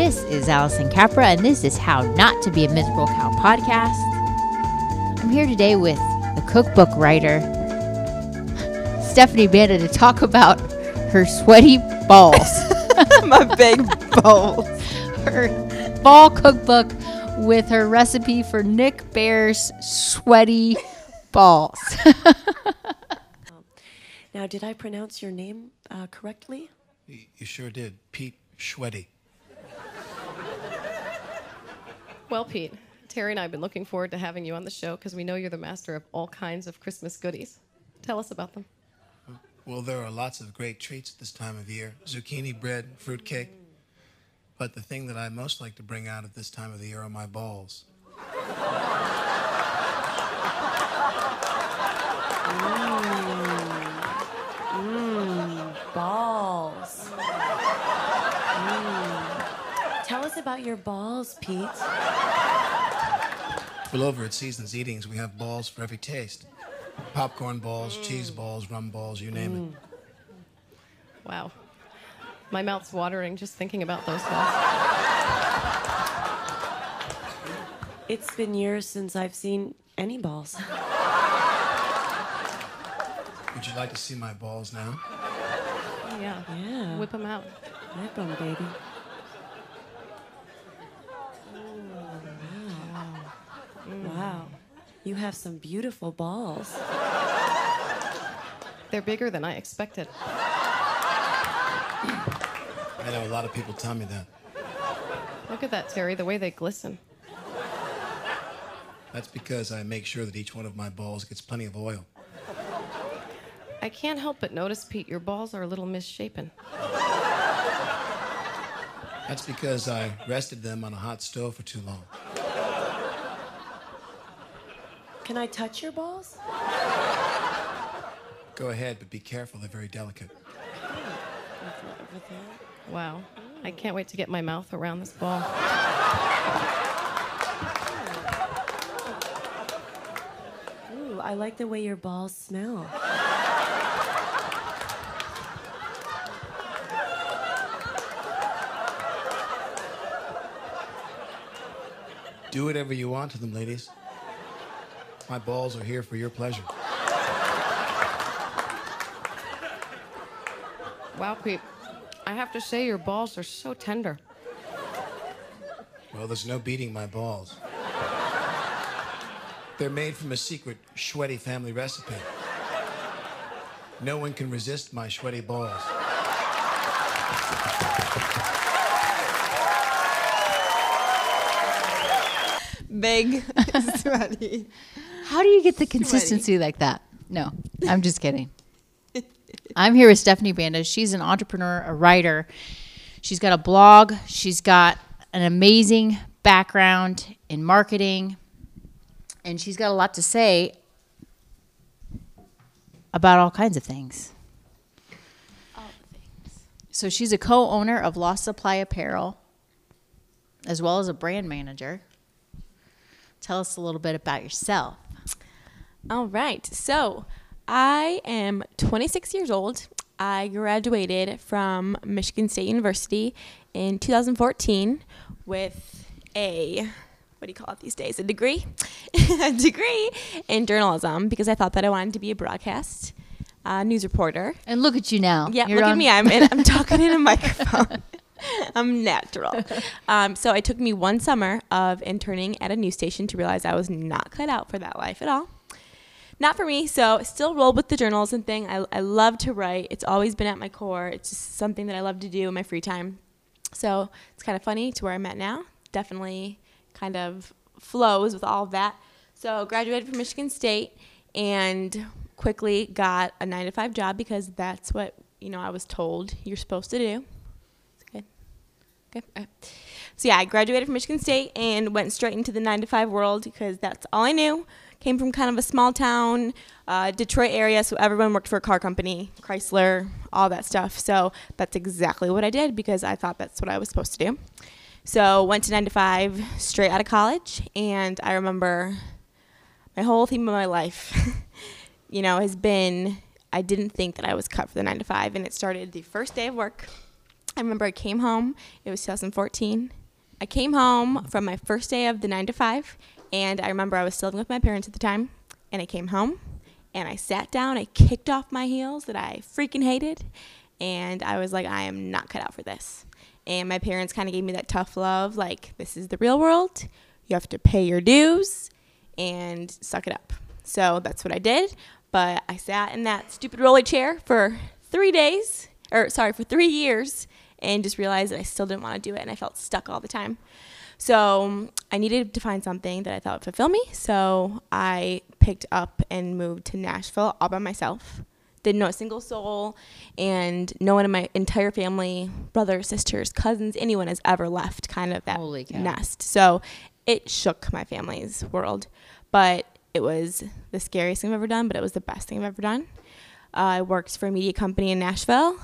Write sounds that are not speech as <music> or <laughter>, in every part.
This is Allison Capra, and this is How Not to Be a Miserable Cow podcast. I'm here today with the cookbook writer, <laughs> Stefany Banda, to talk about her sweaty balls. <laughs> My big balls. <laughs> her ball cookbook with her recipe for Nick Bare's sweaty balls. Now, did I pronounce your name uh, correctly? You you sure did. Pete Schweddy. Well, Pete, Terry and I have been looking forward to having you on the show because we know you're the master of all kinds of Christmas goodies. Tell us about them. Well, there are lots of great treats at this time of year zucchini bread, fruitcake. But the thing that I most like to bring out at this time of the year are my balls. Balls. Mm. Tell us about your balls, Pete. Well, over at Seasons Eatings, we have balls for every taste popcorn balls, mm. cheese balls, rum balls, you name it. Mm. Wow. My mouth's watering just thinking about those balls. It's been years since I've seen any balls. Would you like to see my balls now? Yeah. Yeah. Whip them out. Whip 'em, baby. Wow. Wow. You have some beautiful balls. They're bigger than I expected. I know a lot of people tell me that. Look at that, Terry, the way they glisten. That's because I make sure that each one of my balls gets plenty of oil. I can't help but notice, Pete, your balls are a little misshapen. That's because I rested them on a hot stove for too long. Can I touch your balls? Go ahead, but be careful, they're very delicate. Wow. I can't wait to get my mouth around this ball. Ooh, I like the way your balls smell. Do whatever you want to them, ladies. My balls are here for your pleasure. Wow, Pete. I have to say, your balls are so tender. Well, there's no beating my balls. They're made from a secret sweaty family recipe. No one can resist my sweaty balls. Big, <laughs> sweaty. How do you get the consistency like that? No, I'm just kidding. I'm here with Stefany Banda. She's an entrepreneur, a writer. She's got a blog. She's got an amazing background in marketing. And she's got a lot to say about all kinds of things. So she's a co-owner of Lost Supply Apparel, as well as a brand manager. Tell us a little bit about yourself. All right. So I am 26 years old. I graduated from Michigan State University in 2014 with a what do you call it these days? A degree, <laughs> a degree in journalism because I thought that I wanted to be a broadcast uh, news reporter. And look at you now. Yeah, You're look on- at me. I'm in, I'm talking in a <laughs> microphone. <laughs> I'm natural. Um, so it took me one summer of interning at a news station to realize I was not cut out for that life at all. Not for me. So still roll with the journalism thing. I, I love to write. It's always been at my core. It's just something that I love to do in my free time. So it's kind of funny to where I'm at now. Definitely kind of flows with all of that. So graduated from Michigan State and quickly got a nine to five job because that's what you know I was told you're supposed to do. Good. Okay. So yeah, I graduated from Michigan State and went straight into the nine to five world because that's all I knew. Came from kind of a small town, uh, Detroit area, so everyone worked for a car company, Chrysler, all that stuff. So that's exactly what I did because I thought that's what I was supposed to do. So went to nine to five straight out of college, and I remember my whole theme of my life, <laughs> you know, has been I didn't think that I was cut for the nine to five, and it started the first day of work. I remember I came home. It was 2014. I came home from my first day of the nine to five, and I remember I was still living with my parents at the time. And I came home, and I sat down. I kicked off my heels that I freaking hated, and I was like, I am not cut out for this. And my parents kind of gave me that tough love, like this is the real world. You have to pay your dues, and suck it up. So that's what I did. But I sat in that stupid roller chair for three days, or sorry, for three years, and just realized that I still didn't want to do it, and I felt stuck all the time. So um, I needed to find something that I thought would fulfill me. So I picked up and moved to Nashville all by myself. Didn't know a single soul, and no one in my entire family, brothers, sisters, cousins, anyone has ever left kind of that nest. So it shook my family's world. But it was the scariest thing I've ever done, but it was the best thing I've ever done. Uh, I worked for a media company in Nashville,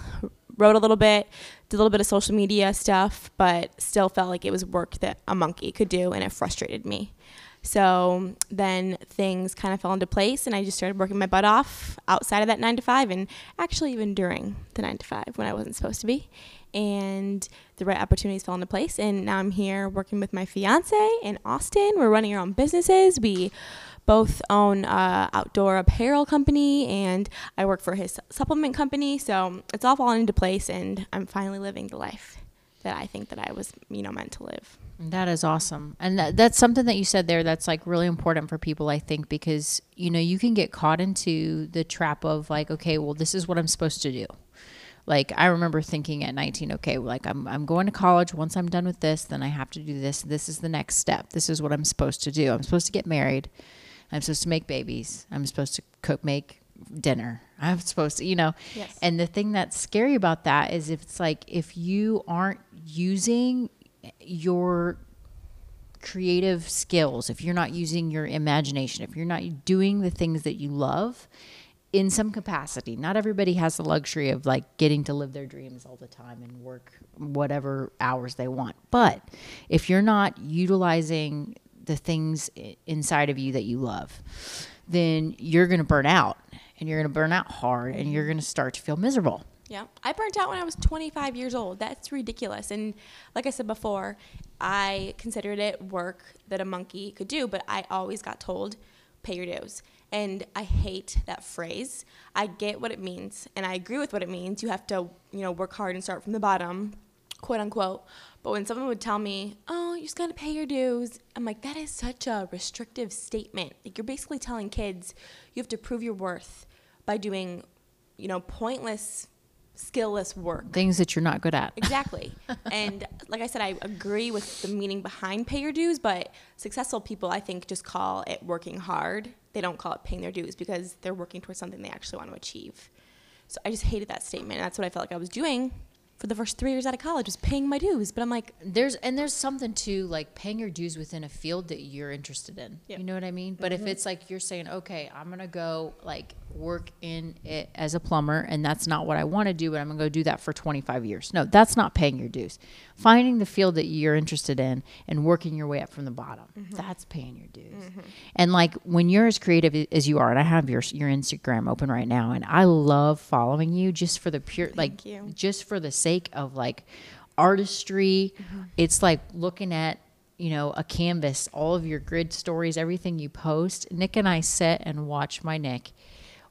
wrote a little bit, did a little bit of social media stuff, but still felt like it was work that a monkey could do, and it frustrated me. So then things kind of fell into place, and I just started working my butt off outside of that nine to five, and actually even during the nine to five when I wasn't supposed to be. And the right opportunities fell into place, and now I'm here working with my fiance in Austin. We're running our own businesses. We both own a outdoor apparel company, and I work for his supplement company. So it's all fallen into place, and I'm finally living the life that I think that I was, you know, meant to live. That is awesome. And that, that's something that you said there that's like really important for people, I think, because, you know, you can get caught into the trap of like, okay, well, this is what I'm supposed to do. Like I remember thinking at 19, okay, like I'm, I'm going to college. Once I'm done with this, then I have to do this. This is the next step. This is what I'm supposed to do. I'm supposed to get married. I'm supposed to make babies. I'm supposed to cook, make dinner. I'm supposed to, you know. Yes. And the thing that's scary about that is if it's like if you aren't using your creative skills, if you're not using your imagination, if you're not doing the things that you love in some capacity, not everybody has the luxury of like getting to live their dreams all the time and work whatever hours they want. But if you're not utilizing the things inside of you that you love, then you're going to burn out and you're going to burn out hard and you're going to start to feel miserable. Yeah. I burnt out when I was 25 years old. That's ridiculous. And like I said before, I considered it work that a monkey could do, but I always got told, pay your dues. And I hate that phrase. I get what it means, and I agree with what it means. You have to, you know, work hard and start from the bottom, quote unquote. But when someone would tell me, oh, you just got to pay your dues, I'm like, that is such a restrictive statement. Like, you're basically telling kids you have to prove your worth by doing, you know, pointless, skillless work. Things that you're not good at. Exactly. <laughs> and like I said, I agree with the meaning behind pay your dues, but successful people, I think, just call it working hard. They don't call it paying their dues because they're working towards something they actually want to achieve. So I just hated that statement. That's what I felt like I was doing for the first three years out of college, was paying my dues. But I'm like, There's and there's something to like paying your dues within a field that you're interested in. Yep. You know what I mean? But if mm-hmm. it's like you're saying, okay, I'm gonna go like work in it as a plumber, and that's not what I want to do, but I'm gonna go do that for 25 years. No, that's not paying your dues. Finding the field that you're interested in and working your way up from the bottom, mm-hmm. that's paying your dues. Mm-hmm. And like when you're as creative as you are, and I have your your Instagram open right now, and I love following you just for the pure like you. just for the sake of like artistry. Mm-hmm. It's like looking at, you know, a canvas, all of your grid stories, everything you post. Nick and I sit and watch my Nick,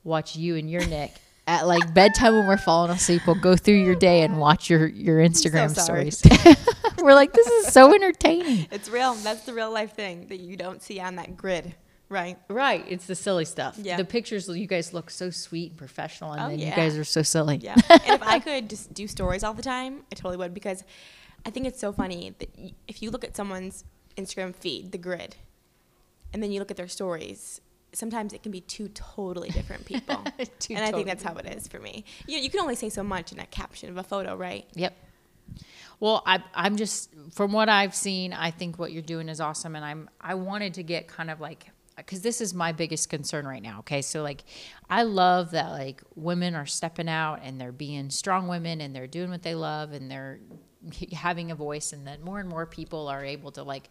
watch you and your Nick. <laughs> At like bedtime when we're falling asleep, we'll go through your day and watch your your Instagram sorry. stories. <laughs> we're like, this is so entertaining. it's real. That's the real life thing that you don't see on that grid, right? Right, it's the silly stuff. Yeah. The pictures, you guys look so sweet and professional, and Oh, then you guys are so silly. Yeah. and if I <laughs> could just do stories all the time, I totally would because I think it's so funny that if you look at someone's Instagram feed, the grid, and then you look at their stories, sometimes it can be two totally different <laughs> people. And I totally think that's how it is for me. You, you can only say so much in a caption of a photo, right? Yep. Well, I, I'm just from what I've seen, I think what you're doing is awesome, and I'm I wanted to get kind of like because this is my biggest concern right now. Okay, so like I love that like women are stepping out and they're being strong women and they're doing what they love and they're <laughs> having a voice, and that more and more people are able to like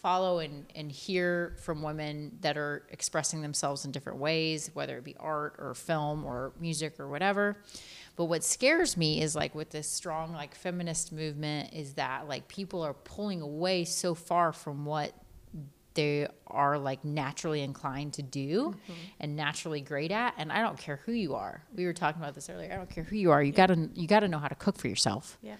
follow and, and hear from women that are expressing themselves in different ways, whether it be art or film or music or whatever. But what scares me is like with this strong like feminist movement is that like people are pulling away so far from what they are like naturally inclined to do mm-hmm. and naturally great at and I don't care who you are. We were talking about this earlier. I don't care who you are. You got to you got to know how to cook for yourself. Yeah.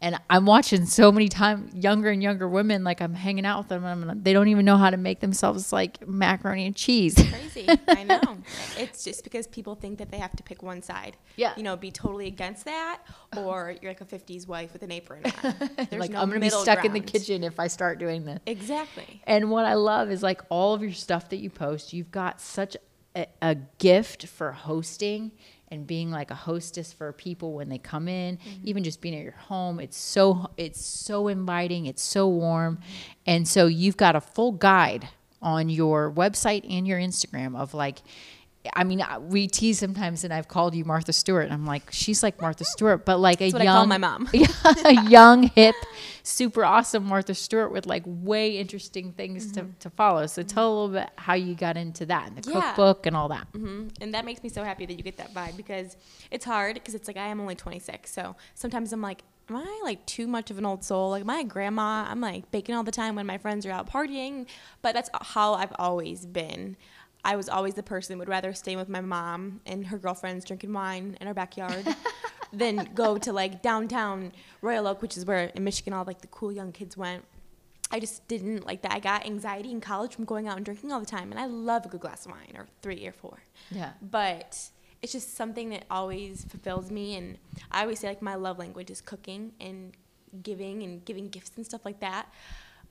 And I'm watching so many times younger and younger women like I'm hanging out with them and I'm, they don't even know how to make themselves like macaroni and cheese. crazy. <laughs> I know. It's just because people think that they have to pick one side. Yeah. You know, be totally against that, or you're like a 50s wife with an apron on. <laughs> There's like no I'm to be stuck in the kitchen if I start doing this. Exactly. And what I love is like all of your stuff that you post, you've got such a, a gift for hosting and being like a hostess for people when they come in, mm-hmm. even just being at your home. It's so it's so inviting, it's so warm. And so you've got a full guide on your website and your Instagram of like I mean, we tease sometimes, and I've called you Martha Stewart. And I'm like, she's like Martha Stewart, but like a what I young, call my mom. <laughs> a young, hip, super awesome Martha Stewart with like way interesting things to, to follow. So tell a little bit how you got into that and the Mm-hmm. Yeah. cookbook and all that. hmm And that makes me so happy that you get that vibe because it's hard because it's like I am only 26. So sometimes I'm like, am I like too much of an old soul? Like, am I a grandma? I'm like baking all the time when my friends are out partying. But that's how I've always been. I was always the person that would rather stay with my mom and her girlfriends drinking wine in our backyard <laughs> than go to like downtown Royal Oak, which is where in Michigan all like the cool young kids went. I just didn't like that. I got anxiety in college from going out and drinking all the time, and I love a good glass of wine or three or four. Yeah. But it's just something that always fulfills me, and I always say like my love language is cooking and giving and giving gifts and stuff like that.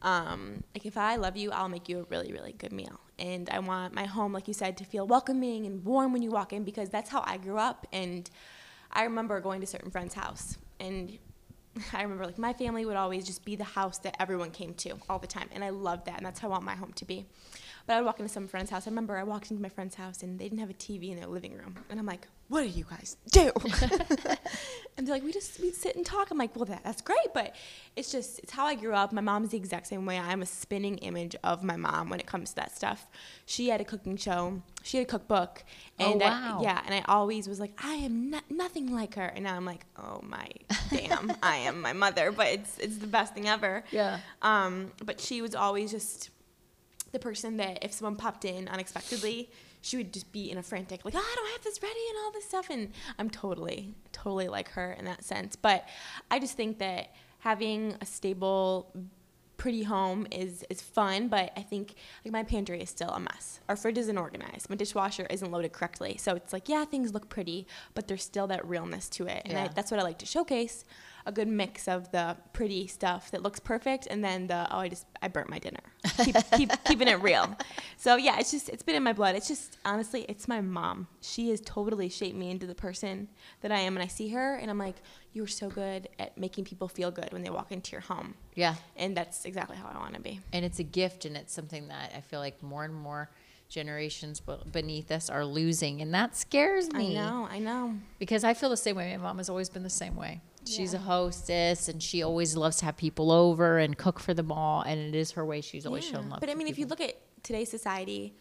Um, like if I love you, I'll make you a really really good meal, and I want my home, like you said, to feel welcoming and warm when you walk in because that's how I grew up, and I remember going to certain friends' house. And <laughs> I remember like my family would always just be the house that everyone came to all the time, and I loved that, and that's how I want my home to be. But I would walk into some friend's house. I remember I walked into my friend's house, and they didn't have a TV in their living room, and I'm like, "What do you guys do?" <laughs> and they're like, "We just we sit and talk." I'm like, "Well, that that's great, but it's just it's how I grew up. My mom's the exact same way. I'm a spinning image of my mom when it comes to that stuff. She had a cooking show. She had a cookbook, Oh, and wow. I, yeah, and I always was like, I am not, nothing like her. And now I'm like, oh my damn, I am my mother. But it's it's the best thing ever. Yeah. Um, but she was always just the person that if someone popped in unexpectedly, she would just be in a frantic like, oh, I don't have this ready and all this stuff. And I'm totally, totally like her in that sense. But I just think that having a stable pretty home is is fun, but I think like my pantry is still a mess. Our fridge isn't organized. My dishwasher isn't loaded correctly. So it's like, yeah, things look pretty, but there's still that realness to it. And I, that's what I like to showcase. A good mix of the pretty stuff that looks perfect and then the oh I just I burnt my dinner. Keep, keep <laughs> keeping it real. So yeah, it's just it's been in my blood. It's just honestly, it's my mom. She has totally shaped me into the person that I am and I see her and I'm like, you're so good at making people feel good when they walk into your home. Yeah. And that's exactly how I want to be. And it's a gift and it's something that I feel like more and more generations beneath us are losing. And that scares me. I know, I know. because I feel the same way. My mom has always been the same way. She's a hostess, and she always loves to have people over and cook for them all. And it is her way. She's always Yeah. shown love. But I mean, if you look at today's society,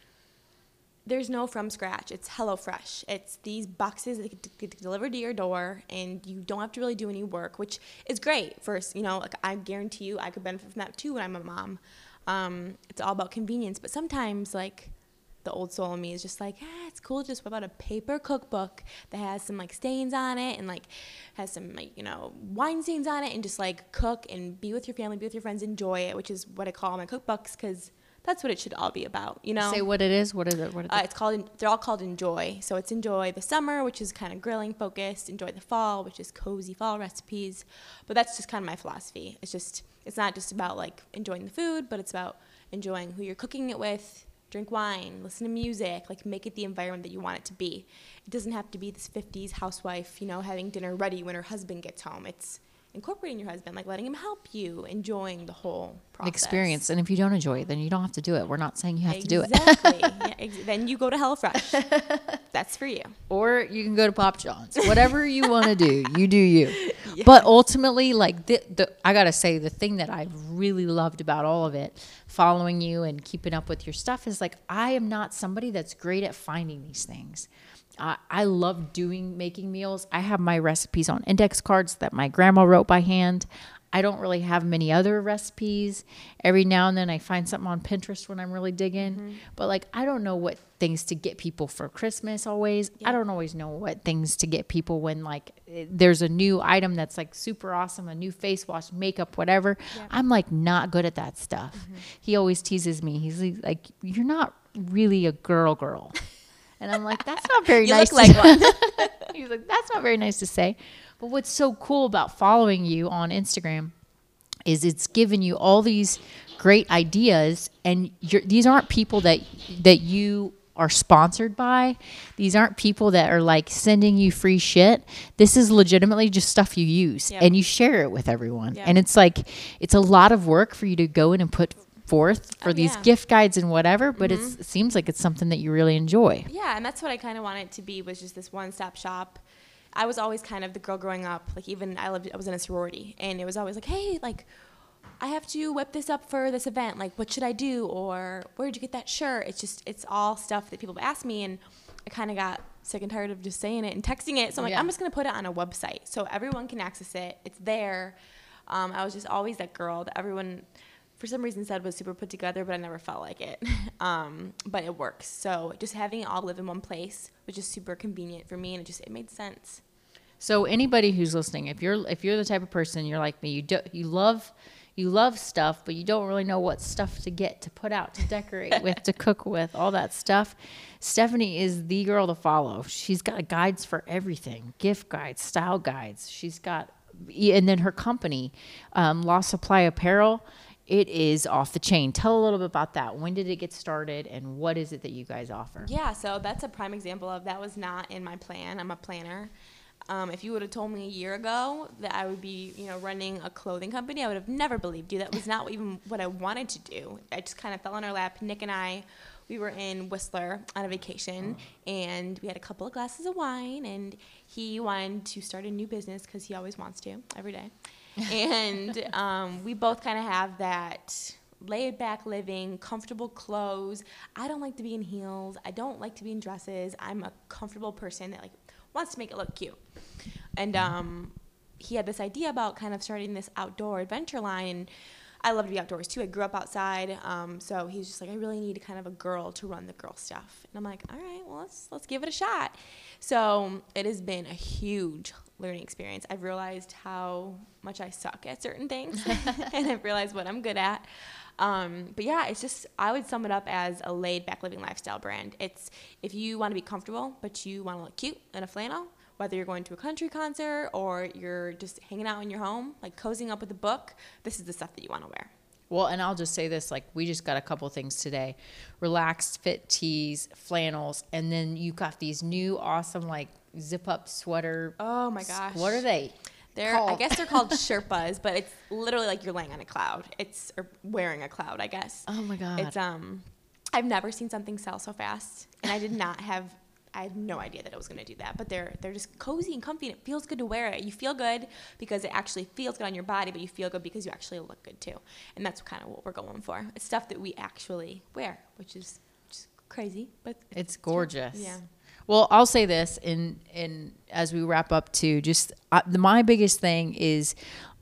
there's no from scratch. It's HelloFresh. It's these boxes that get get delivered to your door, and you don't have to really do any work, which is great. First, you know, like I guarantee you, I could benefit from that too when I'm a mom. Um, it's all about convenience, but sometimes like the old soul in me is just like, ah, it's cool just whip out a paper cookbook that has some like stains on it and like has some like you know wine stains on it, and just like cook and be with your family, be with your friends, enjoy it, which is what I call my cookbooks because that's what it should all be about, you know. say what it is, what is it? What is Uh, it? it's called. They're all called enjoy. So it's enjoy the summer, which is kind of grilling focused. Enjoy the fall, which is cozy fall recipes. But that's just kind of my philosophy. It's just. It's not just about like enjoying the food, but it's about enjoying who you're cooking it with. Drink wine, listen to music, like make it the environment that you want it to be. It doesn't have to be this 50s housewife, you know, having dinner ready when her husband gets home. It's incorporating your husband, like letting him help you, enjoying the whole process. experience. And if you don't enjoy it, then you don't have to do it. We're not saying you have to do it. Exactly. <laughs> yeah, ex- then you go to HelloFresh. That's for you. Or you can go to Pop John's. Whatever you want to do, you do you. <laughs> But ultimately, like the, the I gotta say, the thing that I've really loved about all of it, following you and keeping up with your stuff, is like I am not somebody that's great at finding these things. I, I love doing making meals. I have my recipes on index cards that my grandma wrote by hand. I don't really have many other recipes. Every now and then I find something on Pinterest when I'm really digging. But like I don't know what things to get people for Christmas always. I don't always know what things to get people when like eh, there's a new item that's like super awesome, a new face wash, makeup, whatever. I'm like not good at that stuff. He always teases me. He's like you're not really a girl girl. <laughs> And I'm like, that's not very <laughs> You nice. look like one. <laughs> He's like, that's not very nice to say. But what's so cool about following you on Instagram is it's given you all these great ideas, and you're, these aren't people that that you are sponsored by. These aren't people that are like sending you free shit. This is legitimately just stuff you use, Yep. and you share it with everyone. Yep. And it's like it's a lot of work for you to go in and put forth for Oh, these yeah. Mm-hmm. gift guides and whatever. But it's, it seems like it's something that you really enjoy. Yeah, and that's what I kind of wanted to be was just this one-stop shop. I was always kind of the girl growing up. Like even I lived, I was in a sorority, and it was always like, hey, like I have to whip this up for this event. Like, what should I do? Or where'd you get that shirt? It's just, it's all stuff that people have asked me, and I kind of got sick and tired of just saying it and texting it. So I'm like, Yeah. I'm just gonna put it on a website so everyone can access it. It's there. Um, I was just always that girl that everyone, for some reason, said was super put together, but I never felt like it. <laughs> um, but it works. So just having it all live in one place was just super convenient for me, and it just it made sense. So anybody who's listening, if you're if you're the type of person you're like me, you do you love you love stuff, but you don't really know what stuff to get to put out, to decorate <laughs> with, to cook with, all that stuff. Stefany is the girl to follow. She's got guides for everything, gift guides, style guides. She's got, and then her company, um, Lost Supply Apparel. It is off the chain. Tell a little bit about that. When did it get started, and what is it that you guys offer? Yeah, so that's a prime example of that was not in my plan. I'm a planner. Um, if you would have told me a year ago that I would be, you know, running a clothing company, I would have never believed you. That was not even what I wanted to do. I just kind of fell in our lap. Nick and I, we were in Whistler on a vacation, and we had a couple of glasses of wine, and he wanted to start a new business because he always wants to every day. And um, we both kind of have that laid back living, comfortable clothes. I don't like to be in heels. I don't like to be in dresses. I'm a comfortable person that like wants to make it look cute. And um, he had this idea about kind of starting this outdoor adventure line. I love to be outdoors too. I grew up outside, um, so he's just like, I really need kind of a girl to run the girl stuff. And I'm like, all right, well let's let's give it a shot. So it has been a huge learning experience. I've realized how much I suck at certain things, <laughs> and I've realized what I'm good at. Um, but yeah, it's just I would sum it up as a laid back living lifestyle brand. It's if you want to be comfortable, but you want to look cute in a flannel, whether you're going to a country concert or you're just hanging out in your home, like cozying up with a book, this is the stuff that you want to wear. Well, and I'll just say this: like we just got a couple things today, relaxed fit tees, flannels, and then you got these new awesome like zip up sweater. Oh my gosh. What are they? They're, I guess they're called <laughs> Sherpas, but it's literally like you're laying on a cloud. It's or wearing a cloud, I guess. Oh my god! It's um, I've never seen something sell so fast, and I did <laughs> not have. I had no idea that it was going to do that, but they're they're just cozy and comfy, and it feels good to wear it. You feel good because it actually feels good on your body, but you feel good because you actually look good too, and that's kind of what we're going for. It's stuff that we actually wear, which is just crazy, but It's gorgeous. Yeah. Well, I'll say this in in as we wrap up too. Just uh, the, my biggest thing is,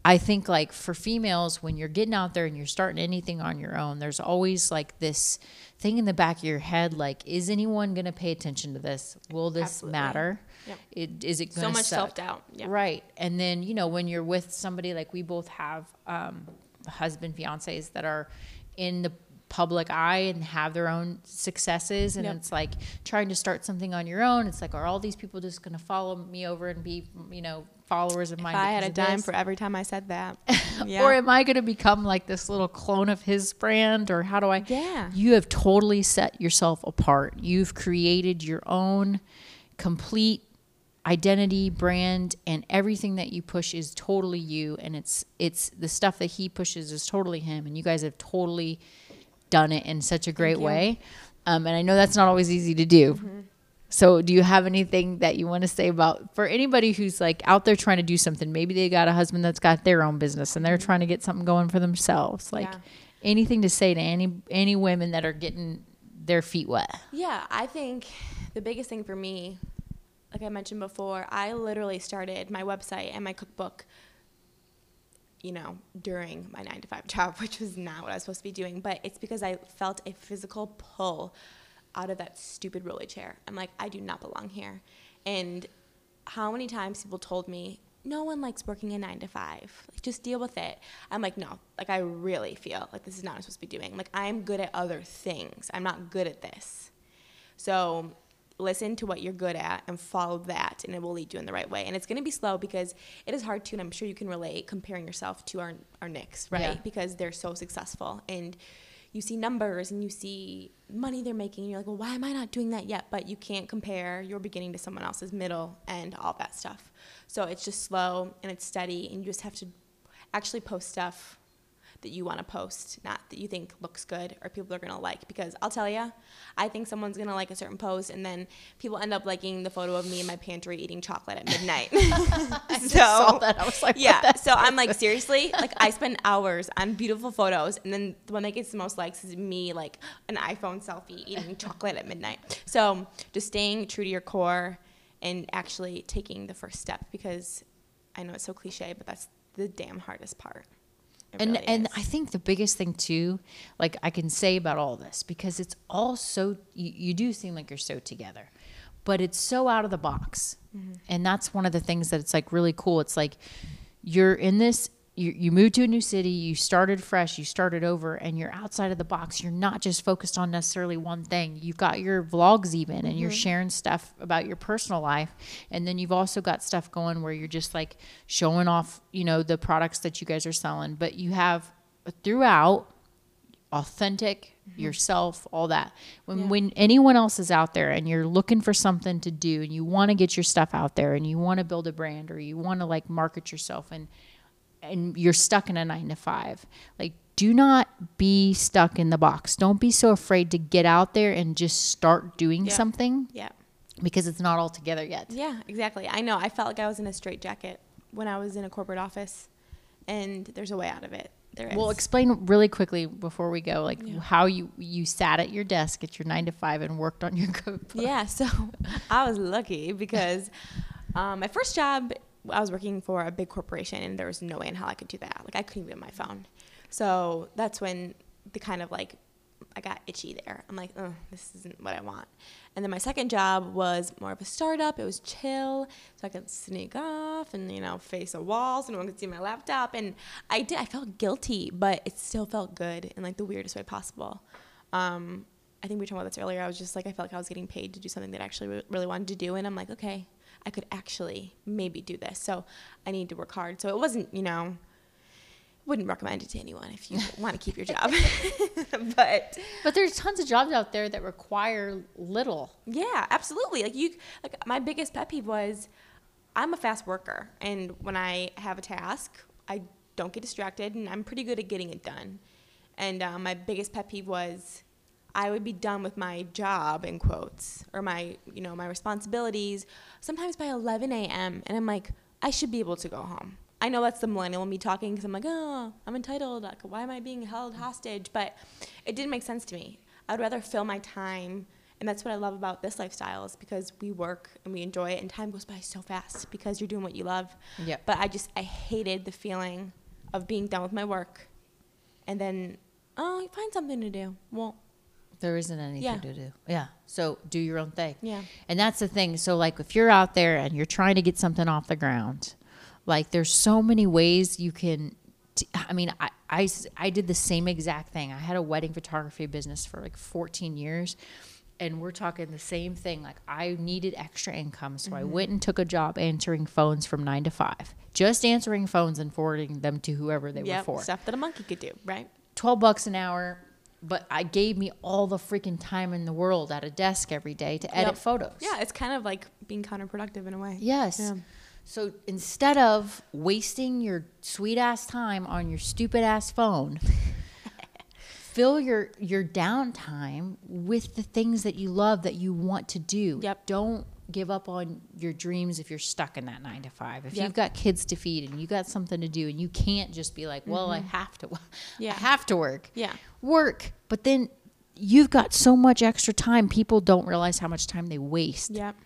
I think like for females when you're getting out there and you're starting anything on your own, there's always like this thing in the back of your head, like, is anyone going to pay attention to this? Will this Absolutely. matter? Yep. It, is it So going to much self-doubt. Yeah. Right. And then, you know, when you're with somebody like we both have um, husband, fiancés that are in the public eye and have their own successes. And Yep. it's like trying to start something on your own. It's like, are all these people just going to follow me over and be, you know, followers of mine? If I had a dime this? for every time I said that, <laughs> Or am I going to become like this little clone of his brand? Or how do I? Yeah. You have totally set yourself apart. You've created your own complete identity, brand, and everything that you push is totally you. And it's it's the stuff that he pushes is totally him. And you guys have totally done it in such a great way. Um, and I know that's not always easy to do. So, do you have anything that you want to say about for anybody who's like out there trying to do something? Maybe they got a husband that's got their own business and they're trying to get something going for themselves. Like Yeah. anything to say to any any women that are getting their feet wet. Yeah, I think the biggest thing for me, like I mentioned before, I literally started my website and my cookbook, you know, during my nine to five <laughs> job, which was not what I was supposed to be doing. But it's because I felt a physical pull out of that stupid rolly chair. I'm like, I do not belong here. And how many times people told me, no one likes working a nine to five. Like, just deal with it. I'm like, no, like, I really feel like this is not what I'm supposed to be doing. Like, I'm good at other things. I'm not good at this. So, listen to what you're good at and follow that, and it will lead you in the right way. And it's going to be slow because it is hard to, and I'm sure you can relate, comparing yourself to our, our Nicks, right? Yeah. Because they're so successful. And you see numbers and you see money they're making, and you're like, well, why am I not doing that yet? But you can't compare your beginning to someone else's middle and all that stuff. So it's just slow and it's steady, and you just have to actually post stuff that you want to post, not that you think looks good or people are going to like. Because I'll tell you, I think someone's going to like a certain post, and then people end up liking the photo of me in my pantry eating chocolate at midnight. <laughs> <laughs> so, saw that. I was like, yeah. So I'm like, seriously? <laughs> Like, I spend hours on beautiful photos, and then the one that gets the most likes is me, like, an iPhone selfie eating chocolate at midnight. So just staying true to your core and actually taking the first step because I know it's so cliche, but that's the damn hardest part. And really and is. I think the biggest thing too, like I can say about all this because it's all so you, you do seem like you're so together, but it's so out of the box, Mm-hmm. and that's one of the things that it's like really cool. It's like you're in this. You, you moved to a new city, you started fresh, you started over, and you're outside of the box. You're not just focused on necessarily one thing. You've got your vlogs, even, and you're mm-hmm. sharing stuff about your personal life. And then you've also got stuff going where you're just like showing off, you know, the products that you guys are selling. But you have uh, throughout authentic mm-hmm. yourself all that when Yeah. when anyone else is out there and you're looking for something to do and you want to get your stuff out there and you want to build a brand or you want to like market yourself and and you're stuck in a 9 to 5 like do not be stuck in the box don't be so afraid to get out there and just start doing Yeah. something yeah. because it's not all together yet Yeah, exactly. I know. I felt like I was in a straitjacket when I was in a corporate office, and there's a way out of it. There is. Well, explain really quickly before we go, like how you you sat at your desk at your nine to five and worked on your <laughs> cookbook. Yeah, so I was lucky because um, my first job, I was working for a big corporation, and there was no way in hell I could do that. Like I couldn't even on my phone. So that's when the kind of like I got itchy there. I'm like, oh, this isn't what I want. And then my second job was more of a startup. It was chill, so I could sneak off and you know face a wall so no one could see my laptop. And I did. I felt guilty, but it still felt good in like the weirdest way possible. Um, I think we talked about this earlier. I was just like, I felt like I was getting paid to do something that I actually really wanted to do, and I'm like, okay, I could actually maybe do this. So I need to work hard. So it wasn't, you know, wouldn't recommend it to anyone if you <laughs> want to keep your job. <laughs> but But there's tons of jobs out there that require little. yeah, absolutely. Like you, like my biggest pet peeve was, I'm a fast worker, and when I have a task, I don't get distracted, and I'm pretty good at getting it done. And um, my biggest pet peeve was, I would be done with my job in quotes or my, you know, my responsibilities sometimes by 11 a.m. And I'm like, I should be able to go home. I know that's the millennial in me talking because I'm like, oh, I'm entitled. Like, why am I being held hostage? But it didn't make sense to me. I'd rather fill my time and that's what I love about this lifestyle is because we work and we enjoy it and time goes by so fast because you're doing what you love. Yep. But I just I hated the feeling of being done with my work and then oh, you find something to do. Well, There isn't anything Yeah. to do. Yeah. So do your own thing. Yeah. And that's the thing. So like if you're out there and you're trying to get something off the ground, like there's so many ways you can t- I mean, I, I, I did the same exact thing. I had a wedding photography business for like 14 years. And we're talking the same thing. Like, I needed extra income. So I mm-hmm. went and took a job answering phones from nine to five, just answering phones and forwarding them to whoever they were for. stuff that a monkey could do, right? 12 bucks an hour, but I gave me all the freaking time in the world at a desk every day to edit Yep. photos. Yeah, it's kind of like being counterproductive in a way. Yes. Yeah. So instead of wasting your sweet ass time on your stupid ass phone, <laughs> fill your your downtime with the things that you love that you want to do. Yep. Don't give up on your dreams if you're stuck in that nine to five. If Yep. you've got kids to feed and you got something to do and you can't just be like, well, I mm-hmm. have to, <laughs> Yeah. I have to work. Yeah. Work, but then you've got so much extra time. People don't realize how much time they waste. Yep.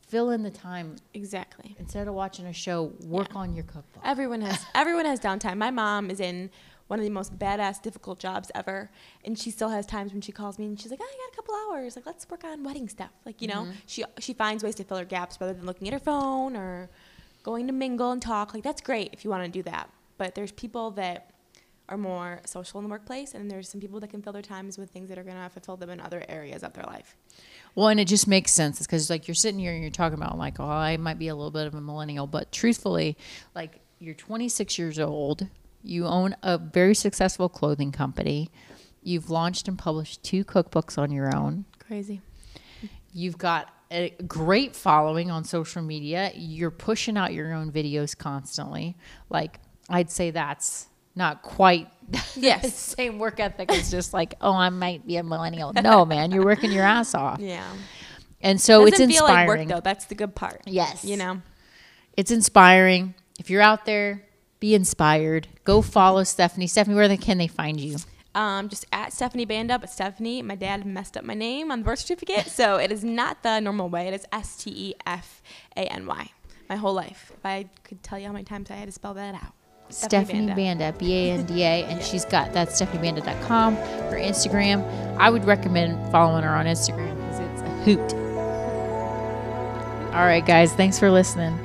Fill in the time Exactly. instead of watching a show. Work on your cookbook. Everyone has everyone has downtime. My mom is in one of the most badass, difficult jobs ever, and she still has times when she calls me and she's like, "Oh, I got a couple hours. Like, let's work on wedding stuff." Like, you know, mm-hmm. she she finds ways to fill her gaps rather than looking at her phone or going to mingle and talk. Like, that's great if you want to do that. But there's people that are more social in the workplace, and there's some people that can fill their times with things that are going to fulfill them in other areas of their life. Well, and it just makes sense because like you're sitting here and you're talking about like, oh, I might be a little bit of a millennial, but truthfully, like you're 26 years old, you own a very successful clothing company, you've launched and published two cookbooks on your own, Crazy. you've got a great following on social media, you're pushing out your own videos constantly. Like I'd say that's not quite <laughs> Yes. the same work ethic as just like, oh, I might be a millennial. No, man, you're working your ass off. Yeah. And so it's Doesn't like inspiring. work though. That's the good part. Yes. You know. It's inspiring. If you're out there, be inspired. Go follow Stefany. Stefany, where can they find you? Um, just at Stefany Banda, but Stefany, my dad messed up my name on the birth certificate, so it is not the normal way. It is S T E F A N Y. My whole life. If I could tell you how many times I had to spell that out. Stefany Banda, B A N D A, and <laughs> she's got that stefanybanda.com, her Instagram. I would recommend following her on Instagram because it's a hoot. All right, guys, thanks for listening.